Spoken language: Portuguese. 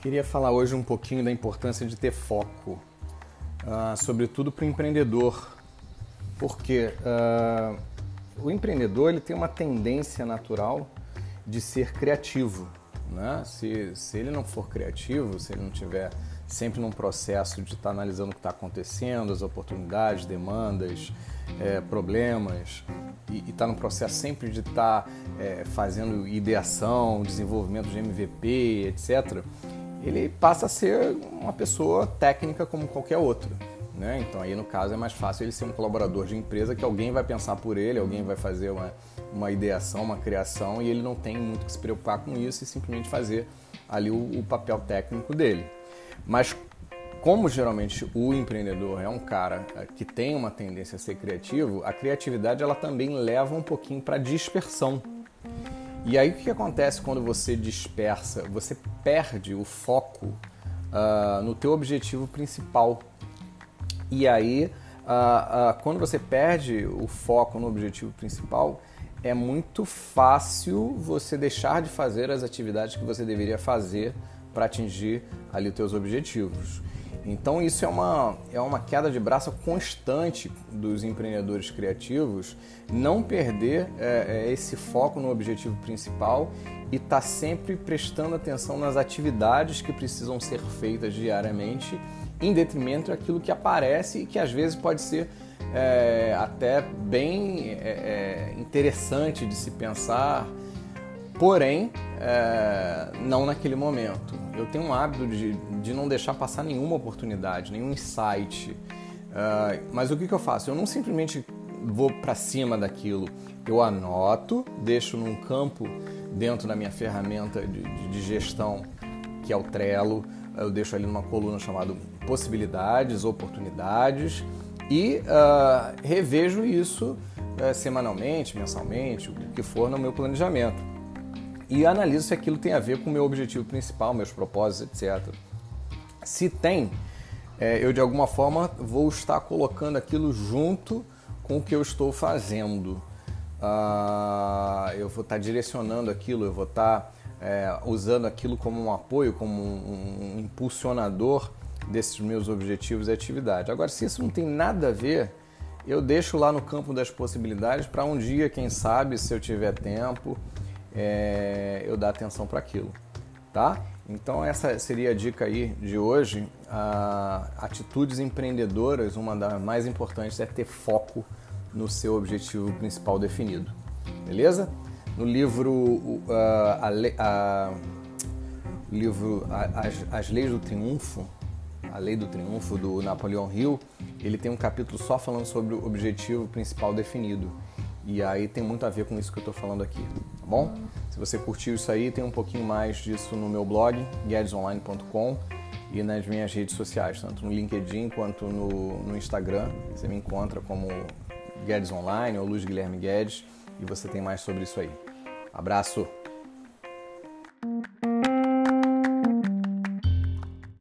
Queria falar hoje um pouquinho da importância de ter foco, uh, sobretudo para o empreendedor, porque uh, o empreendedor ele tem uma tendência natural de ser criativo. Né? Se, se ele não for criativo, se ele não tiver sempre num processo de estar tá analisando o que está acontecendo, as oportunidades, demandas, é, problemas, e está no processo sempre de estar tá, é, fazendo ideação, desenvolvimento de MVP, etc., ele passa a ser uma pessoa técnica como qualquer outra. Né? Então aí no caso é mais fácil ele ser um colaborador de empresa que alguém vai pensar por ele, alguém vai fazer uma, uma ideação, uma criação e ele não tem muito que se preocupar com isso e simplesmente fazer ali o, o papel técnico dele. Mas como geralmente o empreendedor é um cara eh, que tem uma tendência a ser criativo, a criatividade ela também leva um pouquinho para dispersão. E aí o que acontece quando você dispersa? Você perde o foco uh, no teu objetivo principal. E aí, uh, uh, quando você perde o foco no objetivo principal, é muito fácil você deixar de fazer as atividades que você deveria fazer para atingir ali os teus objetivos. Então isso é uma, é uma queda de braço constante dos empreendedores criativos, não perder é, é esse foco no objetivo principal e estar tá sempre prestando atenção nas atividades que precisam ser feitas diariamente, em detrimento daquilo que aparece e que às vezes pode ser é, até bem é, é interessante de se pensar, porém é, não naquele momento. Eu tenho um hábito de, de não deixar passar nenhuma oportunidade, nenhum insight. Uh, mas o que, que eu faço? Eu não simplesmente vou para cima daquilo. Eu anoto, deixo num campo dentro da minha ferramenta de, de, de gestão, que é o Trello. Eu deixo ali numa coluna chamada possibilidades, oportunidades e uh, revejo isso uh, semanalmente, mensalmente, o que for no meu planejamento e analiso se aquilo tem a ver com o meu objetivo principal, meus propósitos, etc. Se tem, é, eu de alguma forma vou estar colocando aquilo junto com o que eu estou fazendo. Ah, eu vou estar direcionando aquilo, eu vou estar é, usando aquilo como um apoio, como um, um impulsionador desses meus objetivos e atividades. Agora, se isso não tem nada a ver, eu deixo lá no campo das possibilidades para um dia, quem sabe, se eu tiver tempo, é, eu dar atenção para aquilo, tá? Então essa seria a dica aí de hoje. Atitudes empreendedoras, uma das mais importantes é ter foco no seu objetivo principal definido, beleza? No livro, uh, a, a, livro As, As Leis do Triunfo, a Lei do Triunfo do Napoleão Hill, ele tem um capítulo só falando sobre o objetivo principal definido. E aí tem muito a ver com isso que eu estou falando aqui, bom? Se você curtiu isso aí, tem um pouquinho mais disso no meu blog, guedesonline.com e nas minhas redes sociais, tanto no LinkedIn quanto no, no Instagram. Você me encontra como Guedes Online ou Luiz Guilherme Guedes e você tem mais sobre isso aí. Abraço!